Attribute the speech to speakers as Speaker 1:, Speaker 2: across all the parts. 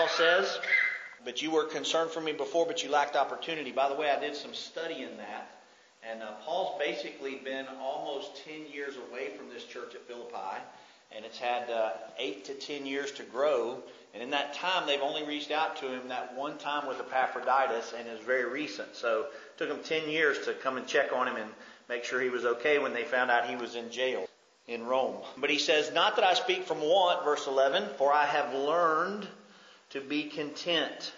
Speaker 1: Paul says. But you were concerned for me before, but you lacked opportunity. By the way, I did some study in that. And uh, Paul's basically been almost 10 years away from this church at Philippi. And it's had uh, 8 to 10 years to grow. And in that time, they've only reached out to him that one time with Epaphroditus, and it's very recent. So it took them 10 years to come and check on him and make sure he was okay when they found out he was in jail in Rome. But he says, Not that I speak from want, verse 11, for I have learned to be content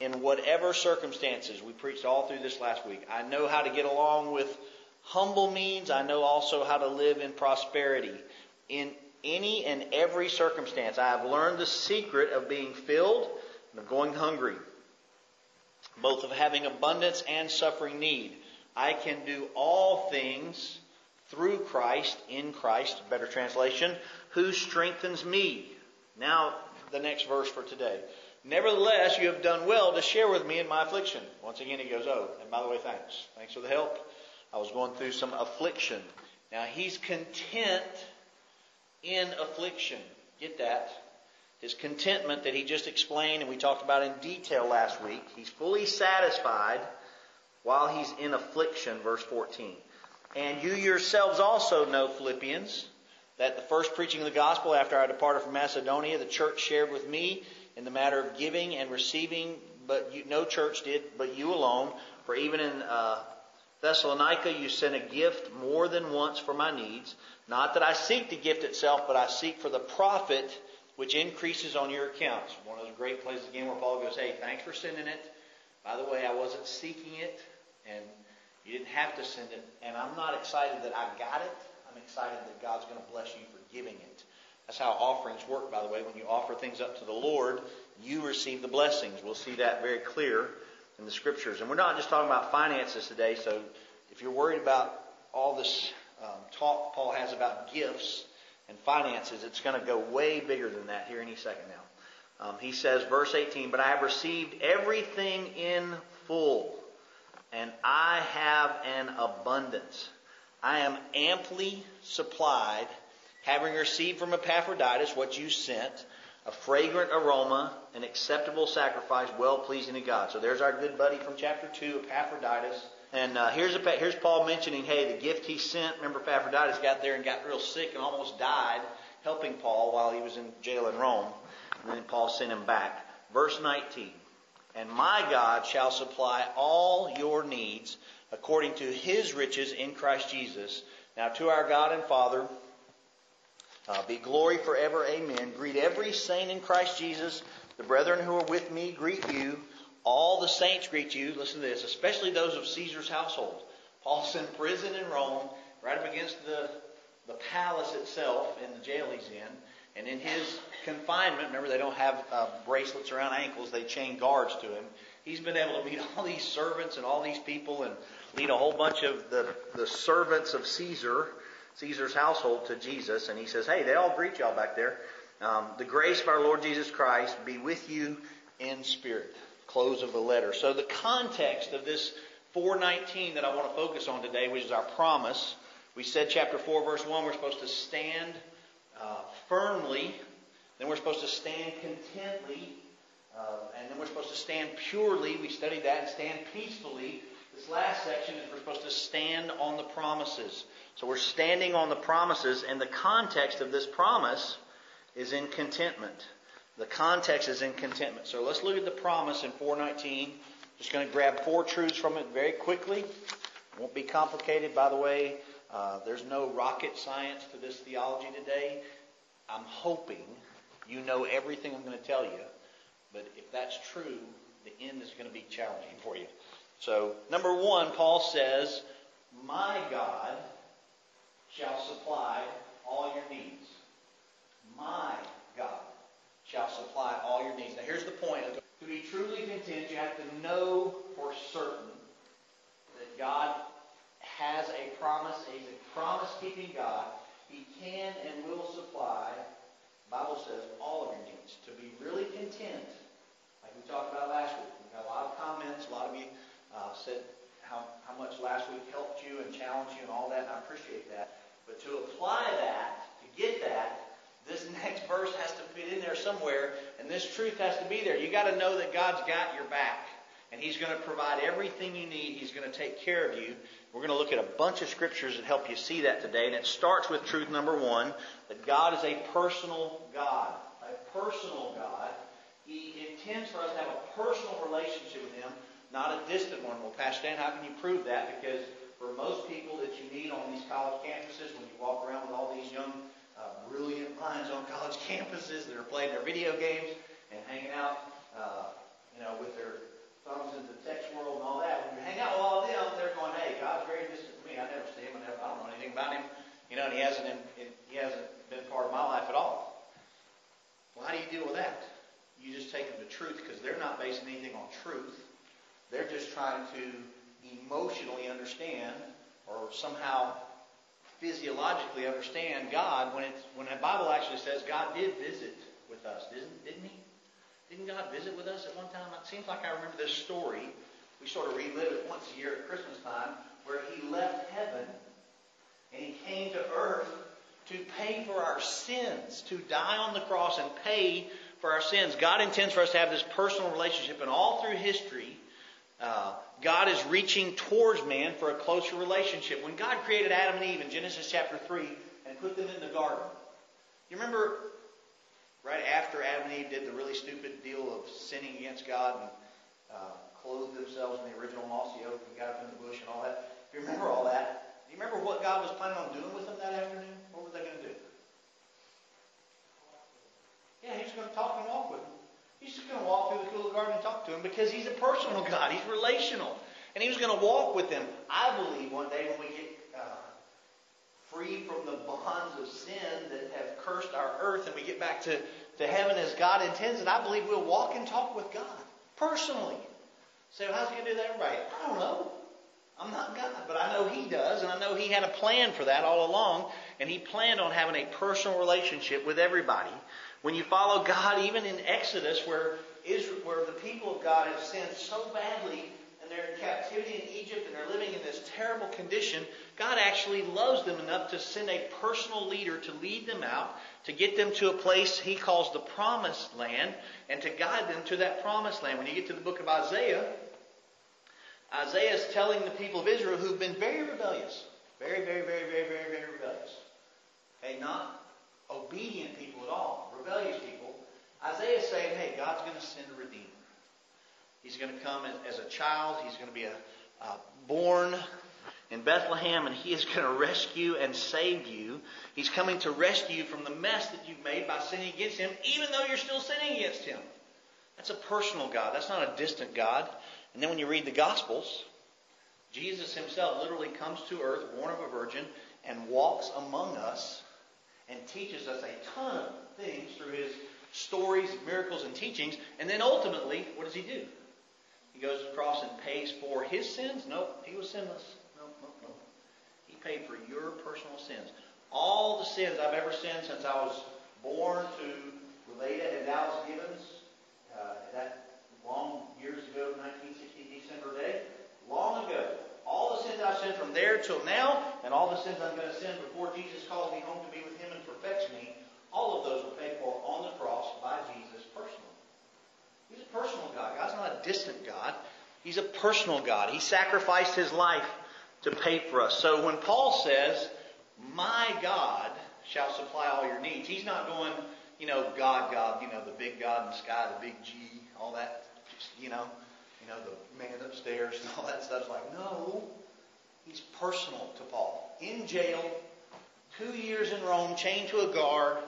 Speaker 1: in whatever circumstances. We preached all through this last week. I know how to get along with humble means. I know also how to live in prosperity. In any and every circumstance, I have learned the secret of being filled and of going hungry, both of having abundance and suffering need. I can do all things through Christ, in Christ, better translation, who strengthens me. Now, the next verse for today. Nevertheless, you have done well to share with me in my affliction. Once again, he goes, Oh, and by the way, thanks. Thanks for the help. I was going through some affliction. Now, he's content in affliction. Get that? His contentment that he just explained and we talked about in detail last week. He's fully satisfied while he's in affliction, verse 14. And you yourselves also know, Philippians, that the first preaching of the gospel after I departed from Macedonia, the church shared with me in the matter of giving and receiving, but you, no church did, but you alone. For even in uh, Thessalonica, you sent a gift more than once for my needs. Not that I seek the gift itself, but I seek for the profit which increases on your accounts. One of those great places again where Paul goes, "Hey, thanks for sending it. By the way, I wasn't seeking it, and you didn't have to send it. And I'm not excited that I got it. I'm excited that God's going to bless you for giving it. That's how offerings work, by the way. When you offer things up to the Lord, you receive the blessings. We'll see that very clear in the scriptures. And we're not just talking about finances today, so if you're worried about all this um, talk Paul has about gifts and finances, it's going to go way bigger than that here any second now. Um, he says, verse 18, But I have received everything in full, and I have an abundance. I am amply supplied having received from Epaphroditus what you sent, a fragrant aroma, an acceptable sacrifice, well pleasing to God. So there's our good buddy from chapter 2, Epaphroditus. And uh, here's, a, here's Paul mentioning, hey, the gift he sent. Remember, Epaphroditus got there and got real sick and almost died, helping Paul while he was in jail in Rome. And then Paul sent him back. Verse 19. And my God shall supply all your needs according to his riches in Christ Jesus. Now, to our God and Father, uh, be glory forever. Amen. Greet every saint in Christ Jesus. The brethren who are with me greet you. All the saints greet you. Listen to this, especially those of Caesar's household. Paul's in prison in Rome, right up against the, the palace itself in the jail he's in. And in his confinement, remember they don't have uh, bracelets around ankles, they chain guards to him. He's been able to meet all these servants and all these people and lead a whole bunch of the, the servants of Caesar Caesar's household to Jesus, and he says, Hey, they all greet y'all back there. Um, the grace of our Lord Jesus Christ be with you in spirit. Close of the letter. So the context of this 419 that I want to focus on today, which is our promise. We said chapter 4 verse 1, we're supposed to stand uh, firmly. Then we're supposed to stand contently. Uh, and then we're supposed to stand purely. We studied that and stand peacefully. This last section is we're supposed to stand on the promises. So we're standing on the promises, and the context of this promise is in contentment. The context is in contentment. So let's look at the promise in 419. Just going to grab four truths from it very quickly. Won't be complicated, by the way. Uh, there's no rocket science to this theology today. I'm hoping you know everything I'm going to tell you. But if that's true, the end is going to be challenging for you. So, number one, Paul says, My God shall supply all your needs. My God shall supply all your needs. Now, here's the point. To be truly content, you have to know for certain that God has a promise. He's a promise keeping God. He can and will supply, Bible says, all of your needs. To be really content, like we talked about last week. We got a lot of comments. A lot of you uh, said how, how much last week helped you and challenged you and all that, and I appreciate that. But to apply that, to get that, this next verse has to fit in there somewhere, and this truth has to be there. You got to know that God's got your back, and He's going to provide everything you need. He's going to take care of you. We're going to look at a bunch of scriptures that help you see that today, and it starts with truth number one that God is a personal God. A personal God. He intends for us to have a personal relationship with Him, not a distant one. Well, Pastor Dan, how can you prove that? Because for most people that you meet on these college campuses, when you walk around with all these young, uh, brilliant minds on college campuses that are playing their video games and hanging out, uh, you know, with their thumbs into the text world and all that. When you hang out with all of them, they're going, "Hey, God's very distant from me. I never see him. I, never, I don't know anything about him. You know, and he hasn't he hasn't been part of my life at all." Well, how do you deal with that? You just take them to truth because they're not basing anything on truth. They're just trying to emotionally understand or somehow physiologically understand God when it's when the Bible actually says God did visit with us, didn't didn't he? Didn't God visit with us at one time? It seems like I remember this story. We sort of relive it once a year at Christmas time, where he left heaven and he came to earth to pay for our sins, to die on the cross and pay for our sins. God intends for us to have this personal relationship, and all through history, uh, God is reaching towards man for a closer relationship. When God created Adam and Eve in Genesis chapter 3 and put them in the garden, you remember right after Adam and Eve did the really stupid deal of sinning against God and uh, clothed themselves in the original mossy oak and got up in the bush and all that. If you remember all that, do you remember what God was planning on doing with them that afternoon? What were they going to do? Yeah, he was going to talk and walk with them. He's just going to walk through the cool garden and talk to them because he's a personal God. He's relational. And he was going to walk with them. I believe one day when we get free from the bonds of sin that have cursed our earth and we get back to, to heaven as God intends it, I believe we'll walk and talk with God personally. Well, how's he going to do that, everybody? I don't know. I'm not God, but I know He does, and I know He had a plan for that all along, and He planned on having a personal relationship with everybody. When you follow God, even in Exodus, where Israel, where the people of God have sinned so badly and they're in captivity in Egypt and they're living in this terrible condition, God actually loves them enough to send a personal leader to lead them out, to get them to a place He calls the promised land, and to guide them to that promised land. When you get to the book of Isaiah, Isaiah is telling the people of Israel who've been very rebellious, very, very, very, very, very, very rebellious. Okay, not obedient people at all, rebellious people. Isaiah is saying, hey, God's going to send a redeemer. He's going to come as, a child. He's going to be a, born in Bethlehem, and he is going to rescue and save you. He's coming to rescue you from the mess that you've made by sinning against him, even though you're still sinning against him. That's a personal God. That's not a distant God. And then when you read the Gospels, Jesus himself literally comes to earth, born of a virgin, and walks among us and teaches us a ton of things through his stories, miracles, and teachings. And then ultimately, what does he do? He goes across and pays for his sins? Nope, he was sinless. Nope, nope, nope. He paid for your personal sins. All the sins I've ever sinned since I was born to Leda and Dallas Gibbons, uh, that long years ago, 1960 December day, long ago, all the sins I've sinned from there till now, and all the sins I'm going to sin before Jesus calls me home to be with Him and perfects me, all of those were paid for on the cross by Jesus personally. He's a personal God. God's not a distant God. He's a personal God. He sacrificed His life to pay for us. So when Paul says, My God shall supply all your needs, he's not going, you know, God, God, you know, the big God in the sky, the big G, all that, just, you know, you know, the man upstairs and all that stuff. It's like, no, he's personal to Paul. In jail, two years in Rome, chained to a guard,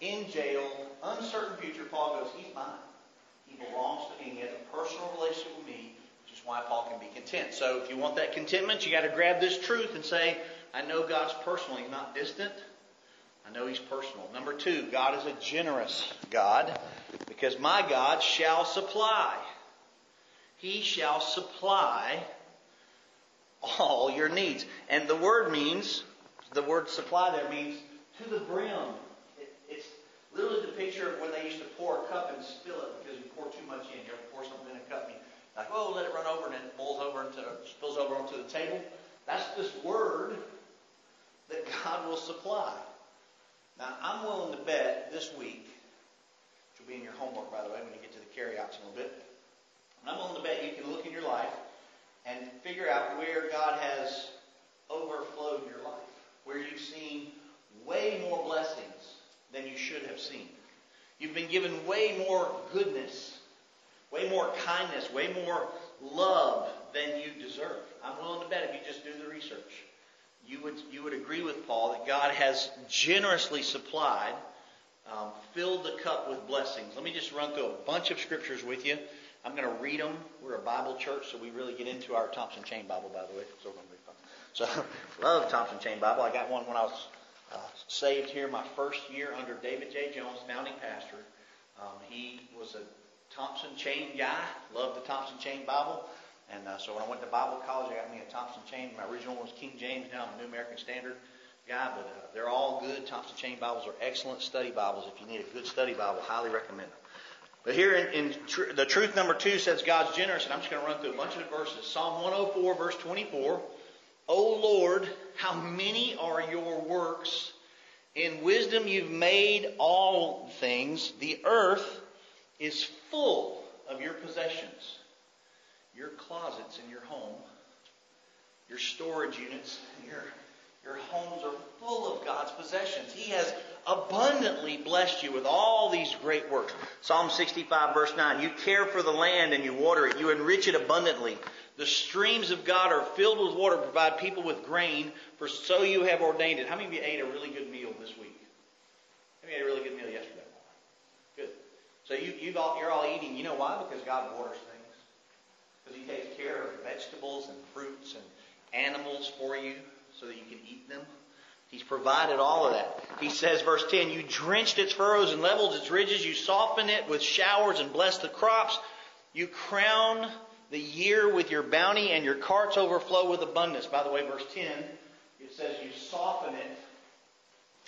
Speaker 1: in jail, uncertain future. Paul goes, he's mine. Belongs to me. He has a personal relationship with me, which is why Paul can be content. So if you want that contentment, you got to grab this truth and say, I know God's personal. He's not distant. I know He's personal. Number two, God is a generous God because my God shall supply. He shall supply all your needs. And the word means, the word supply there means to the brim. Literally the picture of when they used to pour a cup and spill it because you pour too much in. You ever pour something in a cup and you like, oh, let it run over and it boils over into, spills over onto the table. That's this word that God will supply. Now, I'm willing to bet this week which will be in your homework, by the way, when you get to the carryouts in a little bit. I'm willing to bet you can look in your life and figure out where God has overflowed your life, where you've seen way more blessings than you should have seen. You've been given way more goodness, way more kindness, way more love than you deserve. I'm willing to bet if you just do the research, you would, you would agree with Paul that God has generously supplied, um, filled the cup with blessings. Let me just run through a bunch of scriptures with you. I'm going to read them. We're a Bible church, so we really get into our Thompson Chain Bible, by the way. So, so love Thompson Chain Bible. I got one when I was uh, saved here my first year under David J. Jones, founding pastor. Um, he was a Thompson Chain guy, loved the Thompson Chain Bible. And uh, so when I went to Bible college, I got me a Thompson Chain. My original one was King James. Now I'm a New American Standard guy, but uh, they're all good. Thompson Chain Bibles are excellent study Bibles. If you need a good study Bible, highly recommend them. But here in, in tr- the truth number two says God's generous, and I'm just going to run through a bunch of verses. Psalm 104, verse 24. O Lord, how many are your works? In wisdom you've made all things. The earth is full of your possessions. Your closets in your home, your storage units, your, your homes are full of God's possessions. He has abundantly blessed you with all these great works. Psalm 65, verse 9 You care for the land and you water it, you enrich it abundantly. The streams of God are filled with water, to provide people with grain, for so you have ordained it. How many of you ate a really good meal this week? How many ate a really good meal yesterday? Good. So you, you've all, you're all eating. You know why? Because God waters things. Because He takes care of vegetables and fruits and animals for you so that you can eat them. He's provided all of that. He says, verse 10, You drenched its furrows and leveled its ridges. You softened it with showers and blessed the crops. You crown the year with your bounty, and your carts overflow with abundance. By the way, verse 10, it says you soften it.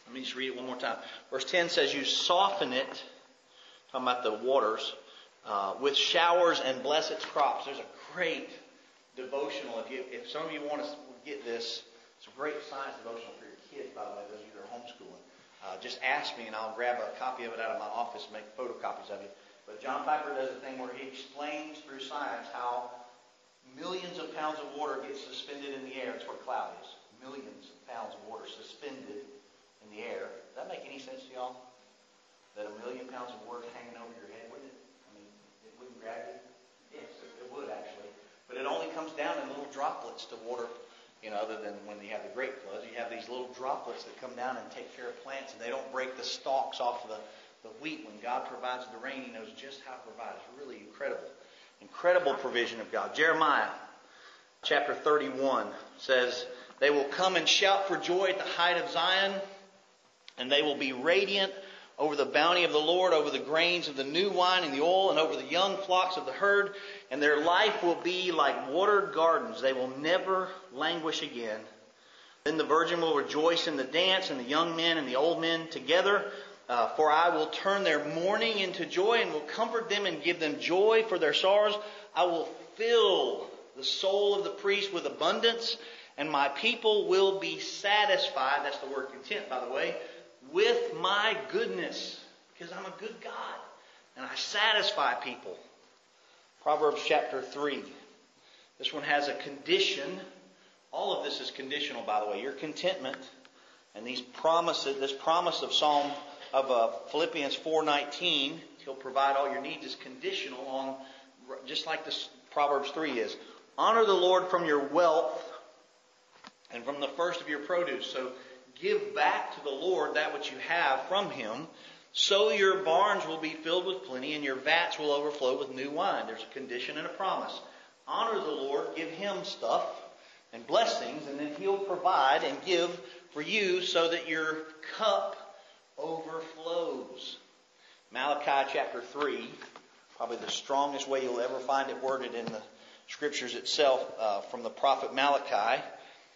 Speaker 1: Let me just read it one more time. Verse 10 says you soften it, talking about the waters, uh, with showers and bless its crops. There's a great devotional. If, you, if some of you want to get this, it's a great science devotional for your kids, by the way, those of you that are homeschooling. Uh, just ask me, and I'll grab a copy of it out of my office and make photocopies of it. But John Piper does a thing where he explains through science how millions of pounds of water get suspended in the air. It's where cloud is. Millions of pounds of water suspended in the air. Does that make any sense to y'all? That a million pounds of water hanging over your head, wouldn't it? I mean, it wouldn't grab you? Yes, it would actually. But it only comes down in little droplets to water you know, other than when you have the great floods, you have these little droplets that come down and take care of plants, and they don't break the stalks off of the, the wheat. When God provides the rain, He knows just how to provide. It's really incredible. Incredible provision of God. Jeremiah chapter 31 says, They will come and shout for joy at the height of Zion, and they will be radiant over the bounty of the Lord, over the grains of the new wine and the oil, and over the young flocks of the herd. And their life will be like watered gardens. They will never languish again. Then the virgin will rejoice in the dance, and the young men and the old men together. Uh, for I will turn their mourning into joy and will comfort them and give them joy for their sorrows. I will fill the soul of the priest with abundance, and my people will be satisfied. That's the word content, by the way, with my goodness, because I'm a good God, and I satisfy people. Proverbs chapter 3. This one has a condition. All of this is conditional, by the way. Your contentment and these promises, this promise of Psalm of uh, Philippians 4:19, He'll provide all your needs is conditional on, just like this Proverbs 3 is. Honor the Lord from your wealth and from the first of your produce. So give back to the Lord that which you have from Him. So your barns will be filled with plenty, and your vats will overflow with new wine. There's a condition and a promise. Honor the Lord, give Him stuff and blessings, and then He'll provide and give for you so that your cup overflows. Malachi chapter 3, probably the strongest way you'll ever find it worded in the scriptures itself uh, from the prophet Malachi.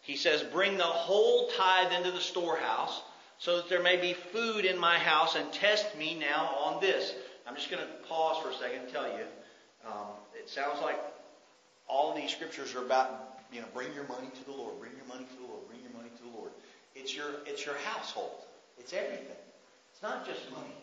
Speaker 1: He says, Bring the whole tithe into the storehouse so that there may be food in my house and test me now on this. I'm just going to pause for a second and tell you. Um, it sounds like all these scriptures are about, you know, bring your money to the Lord, bring your money to the Lord, bring your money to the Lord. It's your, it's your household. It's everything. It's not just money.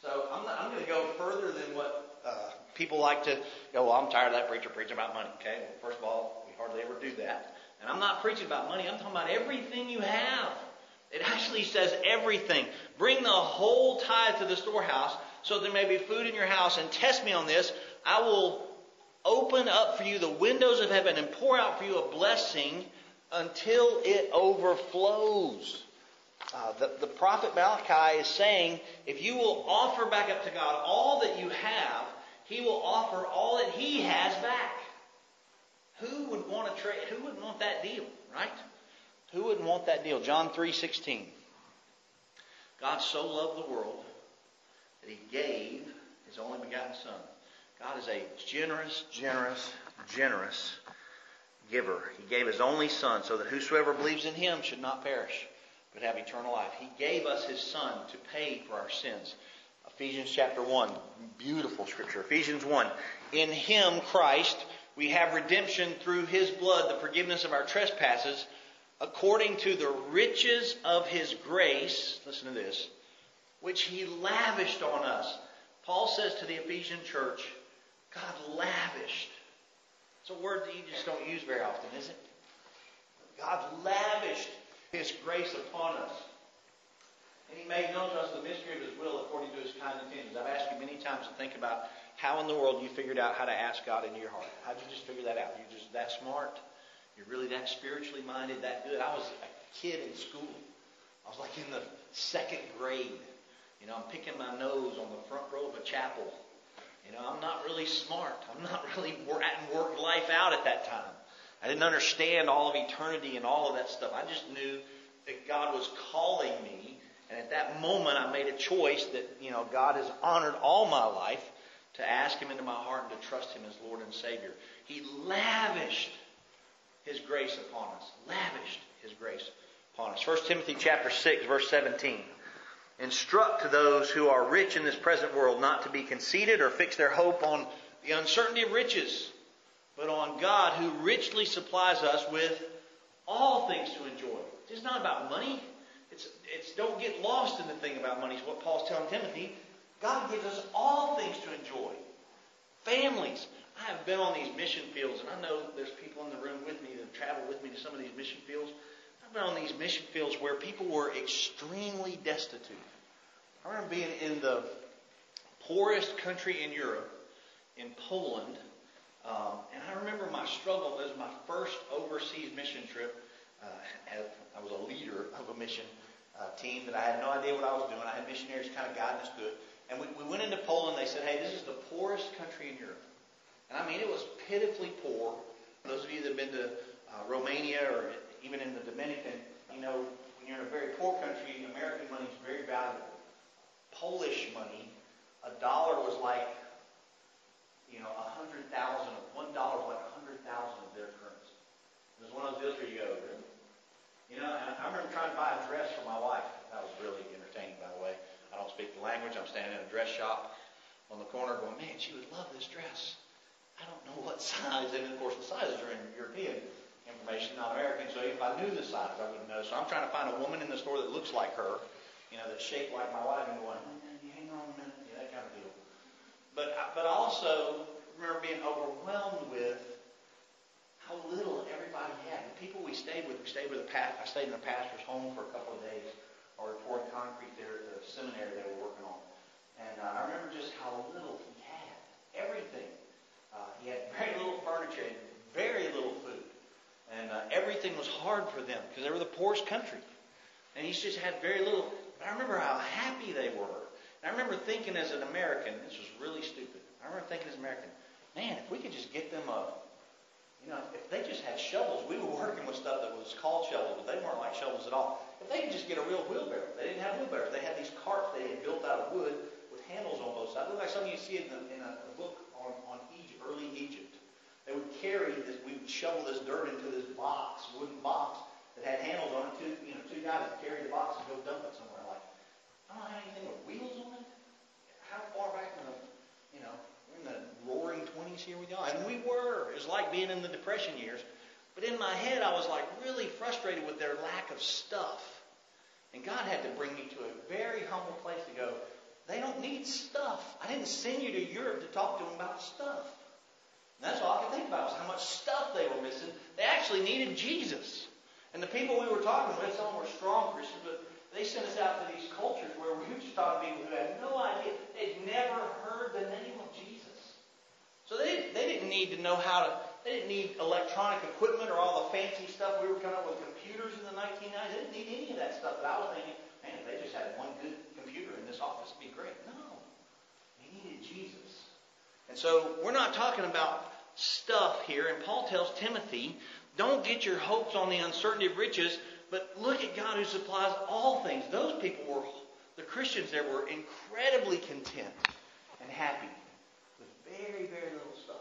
Speaker 1: So I'm, not, I'm going to go further than what uh, people like to go, well, I'm tired of that preacher preaching about money. Okay, well, first of all, we hardly ever do that. And I'm not preaching about money, I'm talking about everything you have. It actually says everything. Bring the whole tithe to the storehouse so there may be food in your house and test me on this. I will open up for you the windows of heaven and pour out for you a blessing until it overflows. Uh, the, the prophet Malachi is saying, if you will offer back up to God all that you have, He will offer all that He has back. Who would want to trade? Who wouldn't want that deal, right? Who wouldn't want that deal? John three sixteen. God so loved the world that He gave His only begotten Son. God is a generous, generous, generous giver. He gave His only Son so that whosoever believes in Him should not perish but have eternal life. He gave us His Son to pay for our sins. Ephesians chapter 1, beautiful scripture. Ephesians 1. In Him, Christ, we have redemption through His blood, the forgiveness of our trespasses, according to the riches of His grace. Listen to this. Which He lavished on us. Paul says to the Ephesian church, God lavished. It's a word that you just don't use very often, is it? God lavished his grace upon us. And he made known to us the mystery of his will according to his kind intentions. I've asked you many times to think about how in the world you figured out how to ask God into your heart. How'd you just figure that out? You're just that smart? You're really that spiritually minded, that good? I was a kid in school. I was like in the second grade. You know, I'm picking my nose on the front row of a chapel. You know, I'm not really smart. I'm not really hadn't worked life out at that time. I didn't understand all of eternity and all of that stuff. I just knew that God was calling me. And at that moment, I made a choice that, you know, God has honored all my life to ask Him into my heart and to trust Him as Lord and Savior. He lavished His grace upon us. Lavished His grace upon us. 1 Timothy chapter 6, verse 17. Instruct those who are rich in this present world not to be conceited or fix their hope on the uncertainty of riches but on God who richly supplies us with all things to enjoy. It's not about money. It's, it's don't get lost in the thing about money, is what Paul's telling Timothy. God gives us all things to enjoy. Families. I have been on these mission fields, and I know there's people in the room with me that have traveled with me to some of these mission fields. I've been on these mission fields where people were extremely destitute. I remember being in the poorest country in Europe, in Poland, um, and I remember my struggle. Was my first overseas mission trip. Uh, I was a leader of a mission uh, team that I had no idea what I was doing. I had missionaries kind of guiding us through it. And we, we went into Poland. They said, hey, this is the poorest country in Europe. And I mean, it was pitifully poor. Those of you that have been to uh, Romania or even in the Dominican, you know, when you're in a very poor country, American money is very valuable. Polish money, a dollar was like you know, a hundred thousand, one dollar is like a hundred thousand of their currency. It was one of those deals where you go, really? You know, and I remember trying to buy a dress for my wife. That was really entertaining, by the way. I don't speak the language. I'm standing in a dress shop on the corner going, man, she would love this dress. I don't know what size. And of course, the sizes are in European information, not American. So if I knew the size, I wouldn't know. So I'm trying to find a woman in the store that looks like her, you know, that's shaped like my wife, and going, hang on a minute, yeah, that kind of deal. But, but also remember being overwhelmed with how little everybody had. The people we stayed with, we stayed with a past, I stayed in a pastor's home for a couple of days, or pouring concrete there at the seminary they were working on. And uh, I remember just how little he had. Everything. Uh, he had very little furniture, very little food. And uh, everything was hard for them because they were the poorest country. And he's just had very little. But I remember how happy they were and I remember thinking as an American, this was really stupid. I remember thinking as an American, man, if we could just get them a, you know, if they just had shovels, we were working with stuff that was called shovels, but they weren't like shovels at all. If they could just get a real wheelbarrow, they didn't have wheelbarrows. They had these carts they had built out of wood with handles on both sides. Look like something you see in, the, in a, a book on, on Egypt, early Egypt. They would carry this, we would shovel this dirt into this box, wooden box that had handles on it. Two, you know, two guys would carry the box and go dump it somewhere. Have anything with wheels on it. How far back in the, you know, we're in the roaring 20s here with y'all. And we were. It was like being in the Depression years. But in my head, I was like really frustrated with their lack of stuff. And God had to bring me to a very humble place to go, They don't need stuff. I didn't send you to Europe to talk to them about stuff. And that's all I could think about was how much stuff they were missing. They actually needed Jesus. And the people we were talking with, some were strong Christians, but they sent us out to these cultures where we were just talking to people who had no idea. They'd never heard the name of Jesus. So they, they didn't need to know how to, they didn't need electronic equipment or all the fancy stuff. We were coming up with computers in the 1990s. They didn't need any of that stuff. But I was thinking, man, if they just had one good computer in this office, it'd be great. No. They needed Jesus. And so we're not talking about stuff here. And Paul tells Timothy, don't get your hopes on the uncertainty of riches, but look God who supplies all things. Those people were, the Christians there were incredibly content and happy with very, very little stuff.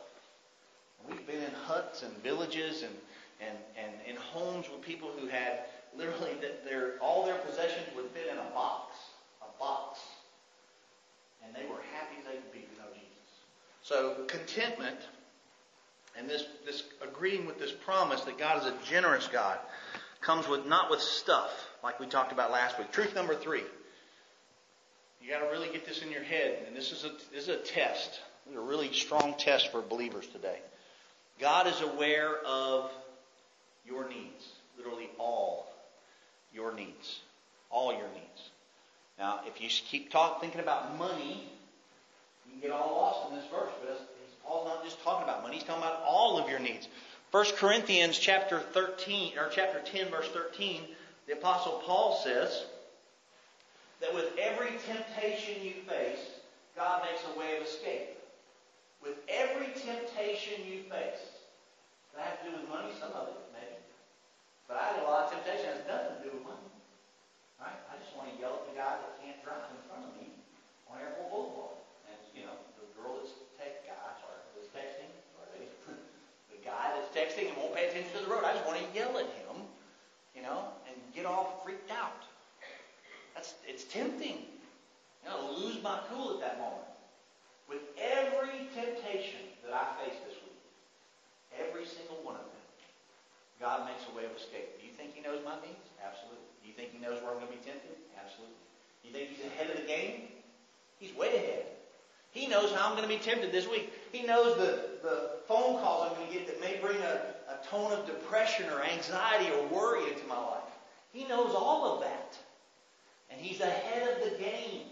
Speaker 1: We've been in huts and villages and, and, and in homes with people who had literally that their, all their possessions would fit in a box. A box. And they were happy they could be to know Jesus. So contentment and this, this agreeing with this promise that God is a generous God comes with not with stuff, like we talked about last week. Truth number three. You got to really get this in your head, and this is a this is a test. This is a really strong test for believers today. God is aware of your needs, literally all your needs, all your needs. Now, if you keep talk, thinking about money, you can get all lost in this verse. But Paul's not just talking about money; he's talking about all of your needs. 1 Corinthians chapter 13 or chapter 10 verse 13, the apostle Paul says that with every temptation you face, God makes a way of escape. With every temptation you face. That have to do with money? Some of it, maybe. But I get a lot of temptation that has nothing to do with money. Right? I just want to yell at the guy that can't drive in front of me on Airport Boulevard. And, you know, the girl that's guy that's texting and won't pay attention to the road. I just want to yell at him, you know, and get all freaked out. That's it's tempting. You know, lose my cool at that moment. With every temptation that I face this week, every single one of them, God makes a way of escape. Do you think He knows my needs? Absolutely. Do you think He knows where I'm going to be tempted? Absolutely. Do you think He's ahead of the game? He's way ahead. He knows how I'm going to be tempted this week. He knows the, the phone calls I'm going to get that may bring a, a tone of depression or anxiety or worry into my life. He knows all of that. And he's ahead of the game.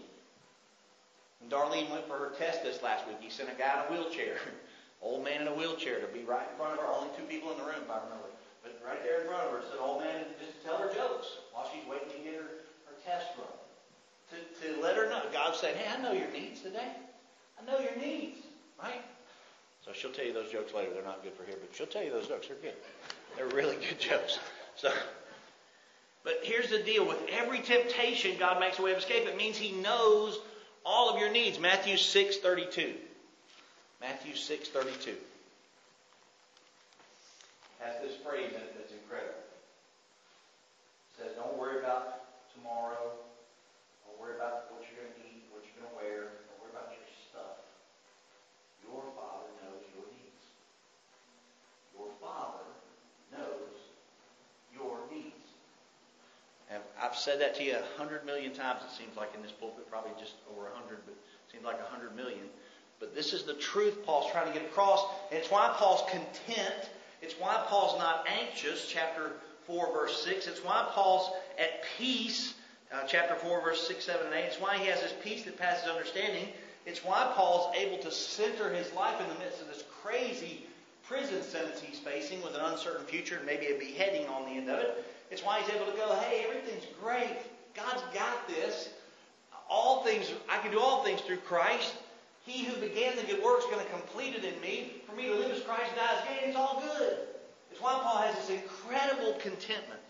Speaker 1: When Darlene went for her test this last week, he sent a guy in a wheelchair, old man in a wheelchair, to be right in front of her. Only two people in the room, if I remember. But right there in front of her, said, old man, just tell her jokes while she's waiting to get her, her test run. To, to let her know. God said, hey, I know your needs today. I know your needs, right? So she'll tell you those jokes later. They're not good for here, but she'll tell you those jokes. They're good. They're really good jokes. So, but here's the deal: with every temptation, God makes a way of escape. It means He knows all of your needs. Matthew six thirty-two. Matthew six thirty-two has this phrase in it that's incredible. It says, "Don't worry about tomorrow. Don't worry about what you're going to eat, what you're going to wear. Your Father knows your needs. Your Father knows your needs. And I've said that to you a hundred million times, it seems like in this pulpit, probably just over a hundred, but it seems like a hundred million. But this is the truth Paul's trying to get across, and it's why Paul's content. It's why Paul's not anxious, chapter 4, verse 6. It's why Paul's at peace, uh, chapter 4, verse 6, 7, and 8. It's why he has this peace that passes understanding it's why Paul's able to center his life in the midst of this crazy prison sentence he's facing with an uncertain future and maybe a beheading on the end of it. It's why he's able to go, hey, everything's great. God's got this. All things, I can do all things through Christ. He who began the good work is going to complete it in me. For me to live as Christ and die as gain, it's all good. It's why Paul has this incredible contentment.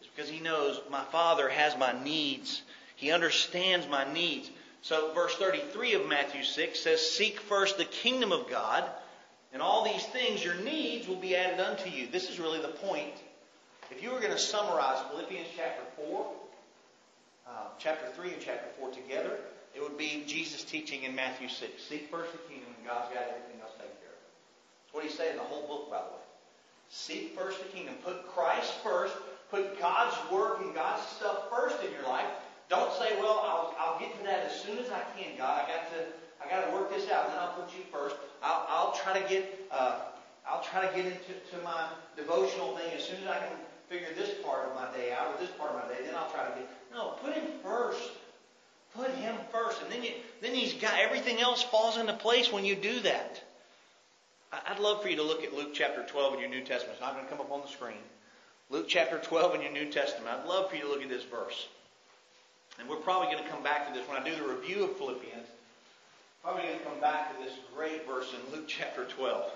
Speaker 1: It's because he knows my Father has my needs. He understands my needs. So, verse 33 of Matthew 6 says, Seek first the kingdom of God, and all these things, your needs, will be added unto you. This is really the point. If you were going to summarize Philippians chapter 4, uh, chapter 3 and chapter 4 together, it would be Jesus' teaching in Matthew 6. Seek first the kingdom, and God's got everything else taken care of. That's what he's saying in the whole book, by the way. Seek first the kingdom. Put Christ first. Put God's work and God's stuff first in your life. Don't say, well, I'll, I'll get to that as soon as I can, God. I got to, I got to work this out, and then I'll put you first. I'll, I'll try to get, uh, I'll try to get into to my devotional thing as soon as I can figure this part of my day out or this part of my day. Then I'll try to get. No, put Him first. Put Him first, and then you, then He's got everything else falls into place when you do that. I'd love for you to look at Luke chapter 12 in your New Testament. It's not going to come up on the screen. Luke chapter 12 in your New Testament. I'd love for you to look at this verse. And we're probably going to come back to this when I do the review of Philippians. Probably going to come back to this great verse in Luke chapter 12.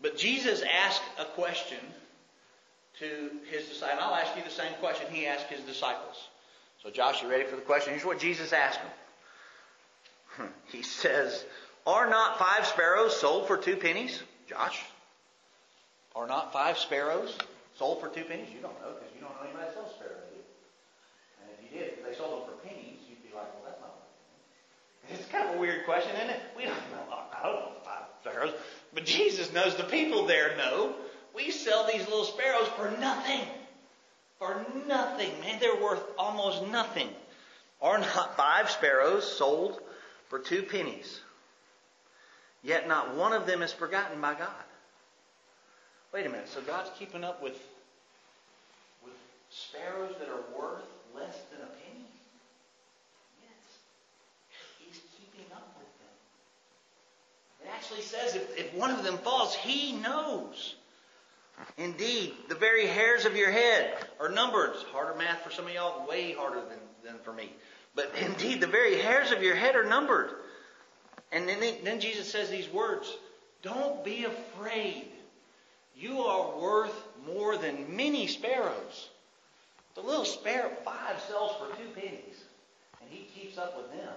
Speaker 1: But Jesus asked a question to his disciples. I'll ask you the same question he asked his disciples. So, Josh, you ready for the question? Here's what Jesus asked him. Hmm. He says, Are not five sparrows sold for two pennies? Josh? Are not five sparrows sold for two pennies? You don't know because you don't know anybody that sells sparrows? And if you did, if they sold them for pennies, you'd be like, well, that's not what It's kind of a weird question, isn't it? We don't know. I don't know five sparrows. But Jesus knows the people there know. We sell these little sparrows for nothing. For nothing. Man, they're worth almost nothing. Are not five sparrows sold for two pennies? Yet not one of them is forgotten by God. Wait a minute. So God's keeping up with, with sparrows that are worth less than a penny? Yes. He's keeping up with them. It actually says if, if one of them falls, he knows. Indeed, the very hairs of your head are numbered. It's harder math for some of y'all, way harder than, than for me. But indeed, the very hairs of your head are numbered. And then, then Jesus says these words Don't be afraid. You are worth more than many sparrows. The little sparrow, five sells for two pennies, and he keeps up with them.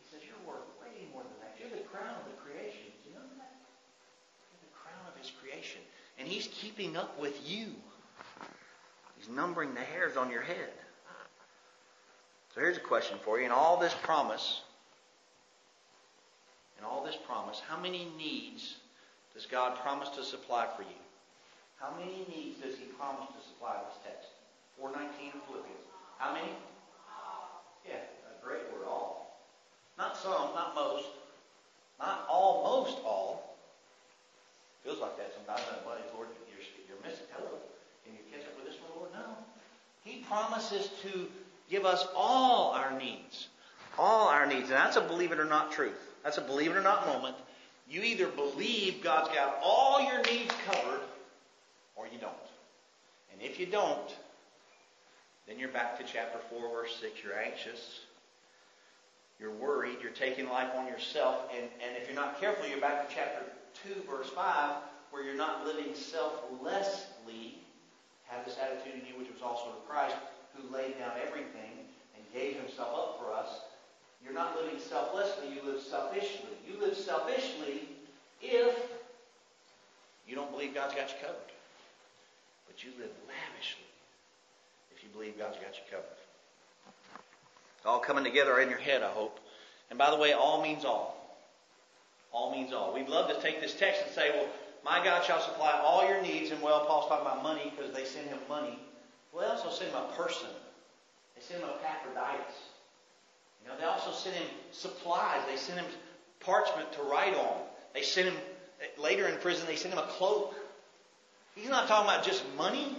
Speaker 1: He says, You're worth way more than that. You're the crown of the creation. Do you know that? You're the crown of his creation. And he's keeping up with you. He's numbering the hairs on your head. So here's a question for you. In all this promise, in all this promise, how many needs does God promise to supply for you? How many needs does He promise to supply this text? 419 in Philippians. How many? Yeah, a great word, all. Not some, not most. Not almost all. Feels like that sometimes. Buddy, Lord, you're, you're missing. Hello. Can you catch up with this one, Lord? No. He promises to give us all our needs. All our needs. And that's a believe it or not truth. That's a believe it or not moment you either believe God's got all your needs covered, or you don't. And if you don't, then you're back to chapter 4, verse 6. You're anxious. You're worried. You're taking life on yourself. And, and if you're not careful, you're back to chapter 2, verse 5, where you're not living selflessly. Have this attitude in you, which was also in Christ, who laid down everything and gave himself up for us you're not living selflessly, you live selfishly. You live selfishly if you don't believe God's got you covered. But you live lavishly if you believe God's got you covered. It's all coming together in your head, I hope. And by the way, all means all. All means all. We'd love to take this text and say, well, my God shall supply all your needs. And well, Paul's talking about money because they send him money. Well, they also send him a person. They send him Epaphroditus. You know, they also sent him supplies. They sent him parchment to write on. They sent him, later in prison, they sent him a cloak. He's not talking about just money.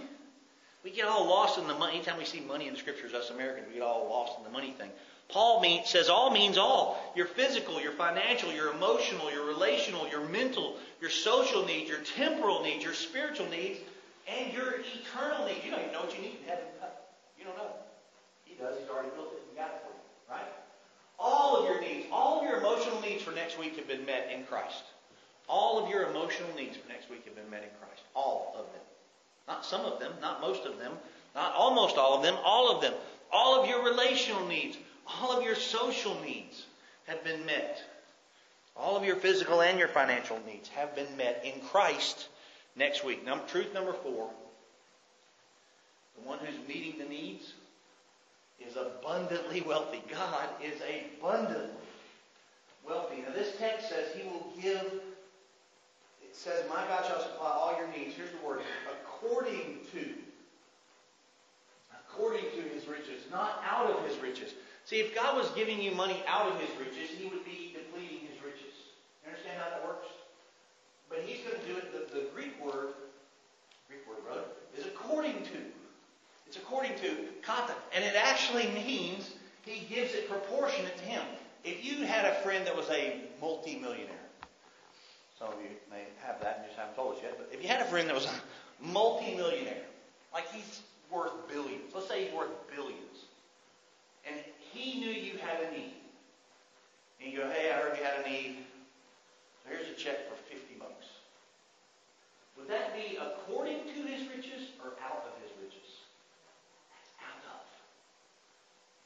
Speaker 1: We get all lost in the money. Anytime we see money in the scriptures, us Americans, we get all lost in the money thing. Paul mean, says all means all. Your physical, your financial, your emotional, your relational, your mental, your social needs, your temporal needs, your spiritual needs, and your eternal needs. You don't even know what you need in heaven. You don't know. He does. He's already built it He got it for you. Right? All of your needs, all of your emotional needs for next week have been met in Christ. All of your emotional needs for next week have been met in Christ. All of them. Not some of them, not most of them, not almost all of them, all of them. All of your relational needs, all of your social needs have been met. All of your physical and your financial needs have been met in Christ next week. Number, truth number four the one who's meeting the needs is abundantly wealthy. God is abundantly wealthy. Now, this text says He will give, it says, My God shall supply all your needs. Here's the word according to. According to His riches. Not See, if God was giving you money out of his riches, he would be depleting his riches. You understand how that works? But he's going to do it, the, the Greek word, Greek word, brother, is according to. It's according to kata. And it actually means he gives it proportionate to him. If you had a friend that was a multimillionaire, some of you may have that and just haven't told us yet, but if you had a friend that was a multimillionaire, like he's worth billions, let's say he's worth billions, and he knew you had a need. And you go, hey, I heard you had a need. Here's a check for 50 bucks. Would that be according to his riches or out of his riches? Out of.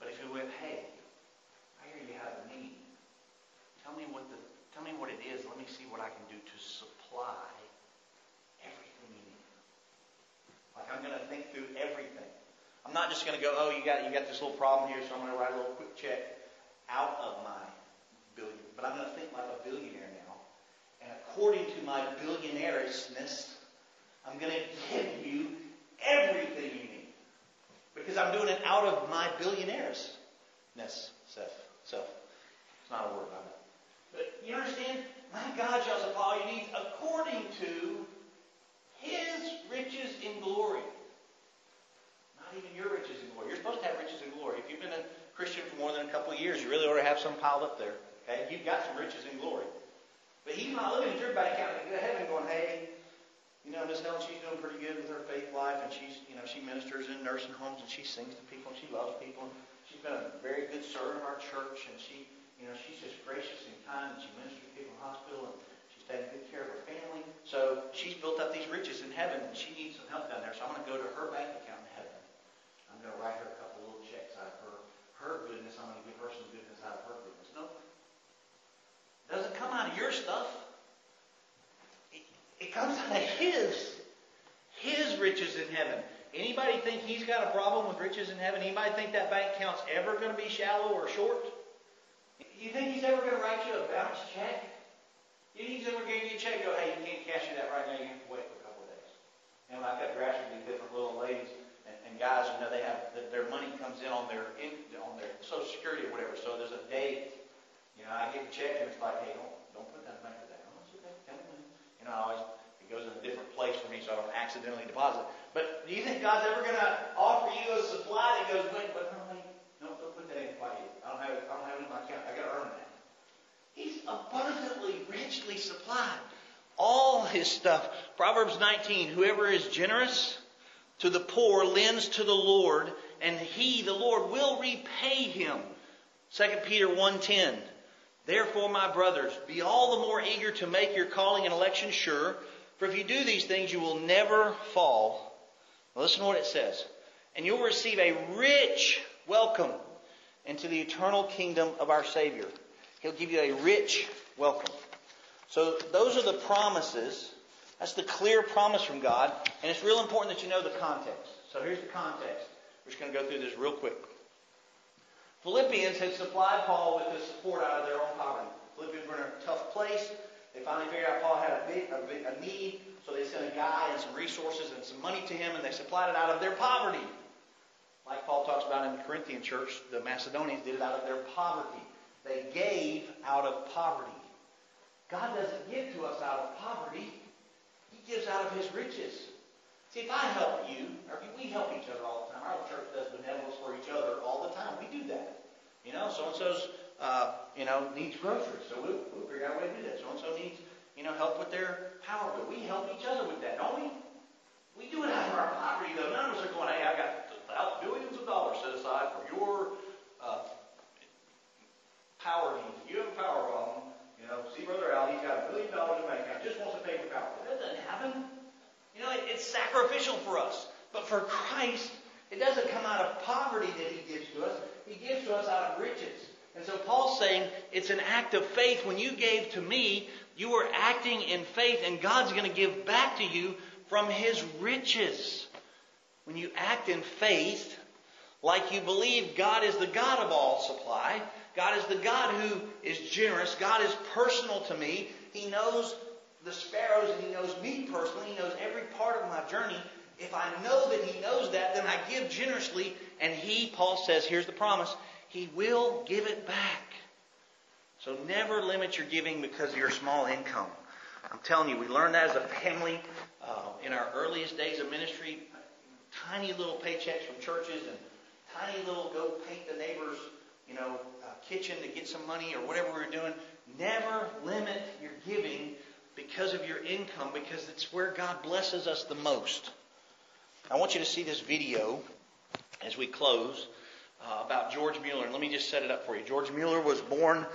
Speaker 1: But if he went, hey, I hear you have a need. Tell me what the tell me what it is. Let me see what I can do to supply everything you need. Like I'm to think through everything. I'm not just going to go, oh, you got you got this little problem here, so I'm going to write a little quick check out of my billion. But I'm going to think like a billionaire now. And according to my billionairesness, I'm going to give you everything you need. Because I'm doing it out of my billionairesness. Self. Self. It's not a word, I know. But you understand? My God shall supply all your needs according to his riches in glory not even your riches and glory. You're supposed to have riches and glory. If you've been a Christian for more than a couple of years, you really ought to have some piled up there. Okay? You've got some riches and glory. But he's not looking at your bank account in heaven going, hey, you know, Miss Helen, she's doing pretty good with her faith life, and she's, you know, she ministers in nursing homes, and she sings to people, and she loves people, and she's been a very good servant of our church, and she, you know, she's just gracious and kind, and she ministers to people in the hospital, and she's taking good care of her family. So she's built up these riches in heaven, and she needs some help down there. So I'm going to go to her bank account going to write her a couple little checks out of her, her goodness. I'm going to give her some goodness out of her goodness. No. It doesn't come out of your stuff. It, it comes out of His. His riches in heaven. Anybody think he's got a problem with riches in heaven? Anybody think that bank account's ever going to be shallow or short? You think he's ever going to write you a bounce check? You think he's ever going to give you a check and go, hey, you can't cash you that right now. You have to wait for a couple of days. And I cut grass with these different little ladies and guys, you know, they have their money comes in on their in, on their Social Security or whatever. So there's a date. You know, I get a check and it's like, hey, don't don't put that bank with that. Oh, it's okay. Come in. You know, I always it goes in a different place for me, so I don't accidentally deposit. But do you think God's ever going to offer you a supply that goes, wait, but no, wait, no, don't put that in quite yet. I don't have. I don't have it in my account. I got to earn that. He's abundantly, richly supplied. All his stuff. Proverbs 19. Whoever is generous to the poor lends to the Lord, and he, the Lord, will repay him. 2 Peter 1.10 Therefore, my brothers, be all the more eager to make your calling and election sure, for if you do these things, you will never fall. Listen to what it says. And you'll receive a rich welcome into the eternal kingdom of our Savior. He'll give you a rich welcome. So those are the promises that's the clear promise from God, and it's real important that you know the context. So here's the context. We're just going to go through this real quick. Philippians had supplied Paul with the support out of their own poverty. Philippians were in a tough place. They finally figured out Paul had a, big, a, big, a need, so they sent a guy and some resources and some money to him, and they supplied it out of their poverty. Like Paul talks about in the Corinthian church, the Macedonians did it out of their poverty. They gave out of poverty. God doesn't give to us out of poverty gives out of his riches. See, if I help you, or if we help each other all the time, our church does benevolence for each other all the time. We do that. You know, so and so's, uh, you know, needs groceries, so we'll, we'll figure out a way to do that. So and so needs, you know, help with their power bill. We help each other with that, don't we? We do it out of our poverty, though. None of us are going, hey, I got billions of dollars set aside for your uh, power needs. You have a power problem. You know, see Brother Al, he's got a million dollars the bank account, just wants to pay for power. That doesn't happen. You know, it, it's sacrificial for us. But for Christ, it doesn't come out of poverty that he gives to us. He gives to us out of riches. And so Paul's saying it's an act of faith. When you gave to me, you were acting in faith, and God's going to give back to you from his riches. When you act in faith, like you believe God is the God of all supply, God is the God who is generous. God is personal to me. He knows the sparrows and He knows me personally. He knows every part of my journey. If I know that He knows that, then I give generously. And He, Paul says, here's the promise, He will give it back. So never limit your giving because of your small income. I'm telling you, we learned that as a family uh, in our earliest days of ministry. Tiny little paychecks from churches and tiny little go paint the neighbor's, you know, uh, kitchen to get some money or whatever we were doing. Never limit your giving because of your income because it's where God blesses us the most. I want you to see this video as we close uh, about George Mueller. And let me just set it up for you. George Mueller was born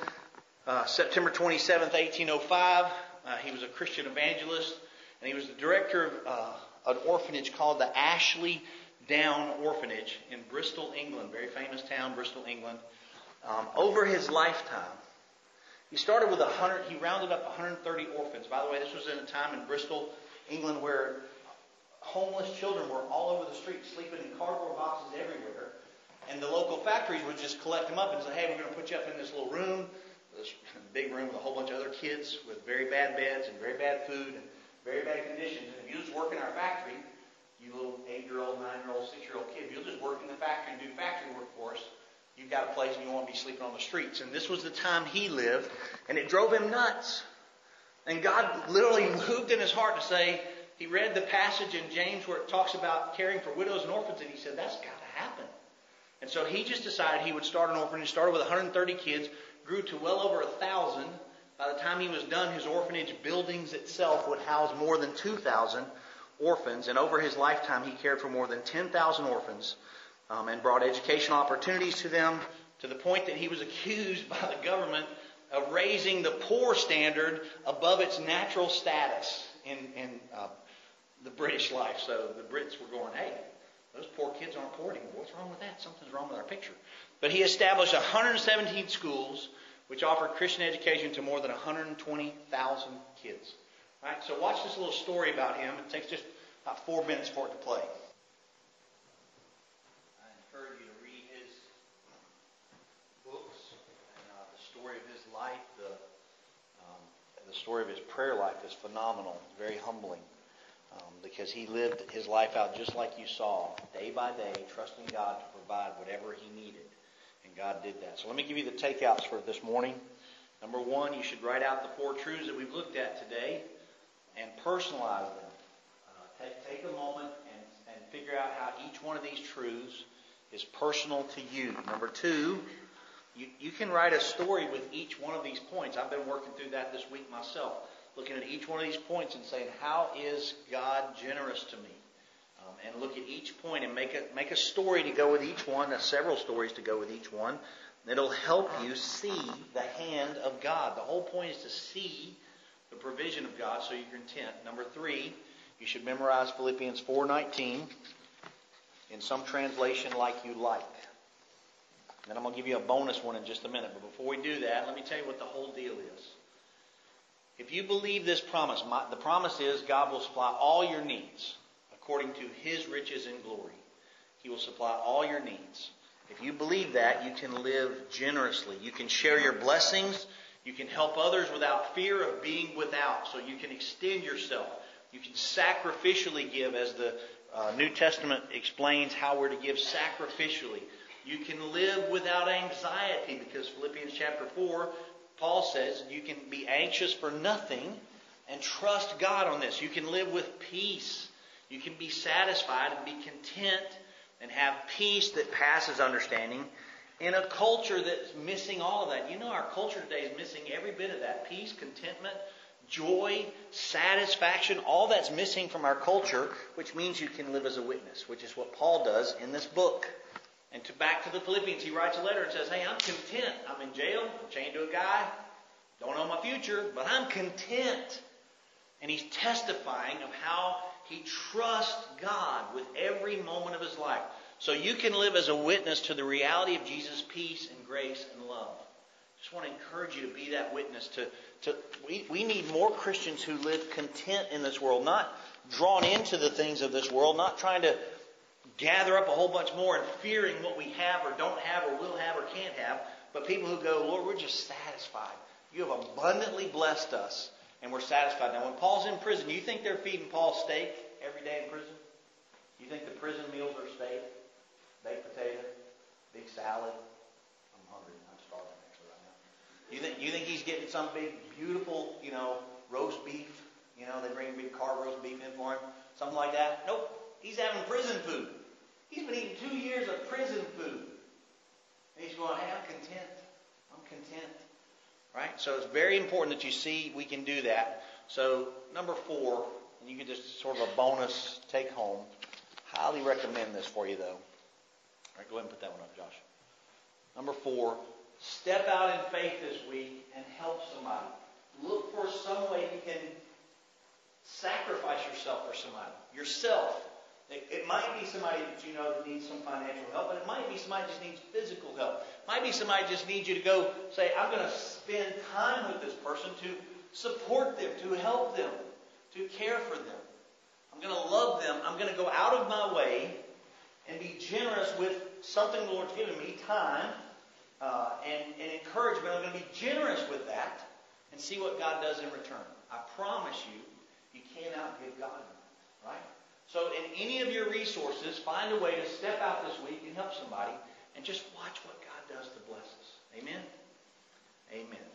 Speaker 1: uh, September 27, 1805. Uh, he was a Christian evangelist, and he was the director of uh, an orphanage called the Ashley Down Orphanage in Bristol, England. Very famous town, Bristol, England. Um, over his lifetime, he started with 100, he rounded up 130 orphans. By the way, this was in a time in Bristol, England, where homeless children were all over the street, sleeping in cardboard boxes everywhere. And the local factories would just collect them up and say, hey, we're going to put you up in this little room this big room with a whole bunch of other kids with very bad beds and very bad food and very bad conditions. And if you just work in our factory, you little eight-year-old, nine-year-old, six-year-old kid, if you'll just work in the factory and do factory work for us, you've got a place and you won't be sleeping on the streets. And this was the time he lived, and it drove him nuts. And God literally moved in his heart to say, he read the passage in James where it talks about caring for widows and orphans, and he said, that's got to happen. And so he just decided he would start an orphanage. Started with 130 kids, grew to well over a thousand. By the time he was done, his orphanage buildings itself would house more than 2,000 orphans. And over his lifetime, he cared for more than 10,000 orphans um, and brought educational opportunities to them to the point that he was accused by the government of raising the poor standard above its natural status in, in uh, the British life. So the Brits were going, hey, those poor kids aren't poor anymore. What's wrong with that? Something's wrong with our picture. But he established 117 schools which offered Christian education to more than 120,000 kids. All right, so watch this little story about him. It takes just about four minutes for it to play. I encourage you to read his books and uh, the story of his life. The, um, the story of his prayer life is phenomenal, very humbling um, because he lived his life out just like you saw, day by day, trusting God to provide whatever he needed. And God did that. So let me give you the takeouts for this morning. Number one, you should write out the four truths that we've looked at today and personalize them. Uh, take, take a moment and, and figure out how each one of these truths is personal to you. Number two, you, can write a story with each one of these points. I've been working through that this week myself looking at each one of these points and saying, how is God generous to me? Um, and look at each point and make a, make a story to go with each one, uh, several stories to go with each one. It'll help you see the hand of God. The whole point is to see the provision of God so you're content. Number three, you should memorize Philippians 4.19 in some translation like you like. Then I'm going to give you a bonus one in just a minute. But before we do that, let me tell you what the whole deal is. If you believe this promise, my, the promise is God will supply all your needs according to his riches and glory. He will supply all your needs. If you believe that, you can live generously. You can share your blessings. You can help others without fear of being without. So you can extend yourself. You can sacrificially give, as the uh, New Testament explains how we're to give sacrificially. You can live without anxiety because Philippians chapter 4 Paul says you can be anxious for nothing and trust God on this. You can live with peace. You can be satisfied and be content and have peace that passes understanding in a culture that's missing all of that. You know, our culture today is missing every bit of that peace, contentment, joy, satisfaction. All that's missing from our culture, which means you can live as a witness, which is what Paul does in this book. And to back to the Philippians, he writes a letter and says, Hey, I'm content. I'm in jail. Chained to a guy. Don't know my future, but I'm content. And he's testifying of how he trusts God with every moment of his life. So you can live as a witness to the reality of Jesus' peace and grace and love. Just want to encourage you to be that witness. To, to we, we need more Christians who live content in this world, not drawn into the things of this world, not trying to gather up a whole bunch more and fearing what we have or don't have or will have or can't have, but people who go, Lord, we're just satisfied. You have abundantly blessed us, and we're satisfied. Now, when Paul's in prison, you think they're feeding Paul steak every day in prison? You think the prison meals are steak, baked potato, big salad? I'm hungry. I'm starving actually right now. You think you think he's getting some big, beautiful, you know, roast beef? You know, they bring big carved roast beef in for him, something like that. Nope. He's having prison food. He's been eating two years of prison food. And he's going, hey, I'm content. I'm content. Right? So it's very important that you see we can do that. So number four, and you can just sort of a bonus take home. Highly recommend this for you though. All right, go ahead and put that one up, Josh. Number four, step out in faith this week and help somebody. Look for some way you can sacrifice yourself for somebody. Yourself. It, it, might be somebody that you know that needs some financial help, but it might be somebody just needs physical help. It might be somebody just needs you to go say, I'm going to spend time with this person to support them, to help them, to care for them. I'm going to love them. I'm going to go out of my way and be generous with something the Lord's given me, time uh, and, and encouragement. I'm going to be generous with that and see what God does in return. I promise you, you cannot give God, right? So in any of your resources, find a way to step out this week and help somebody and just watch what God does to bless us. Amen? Amen.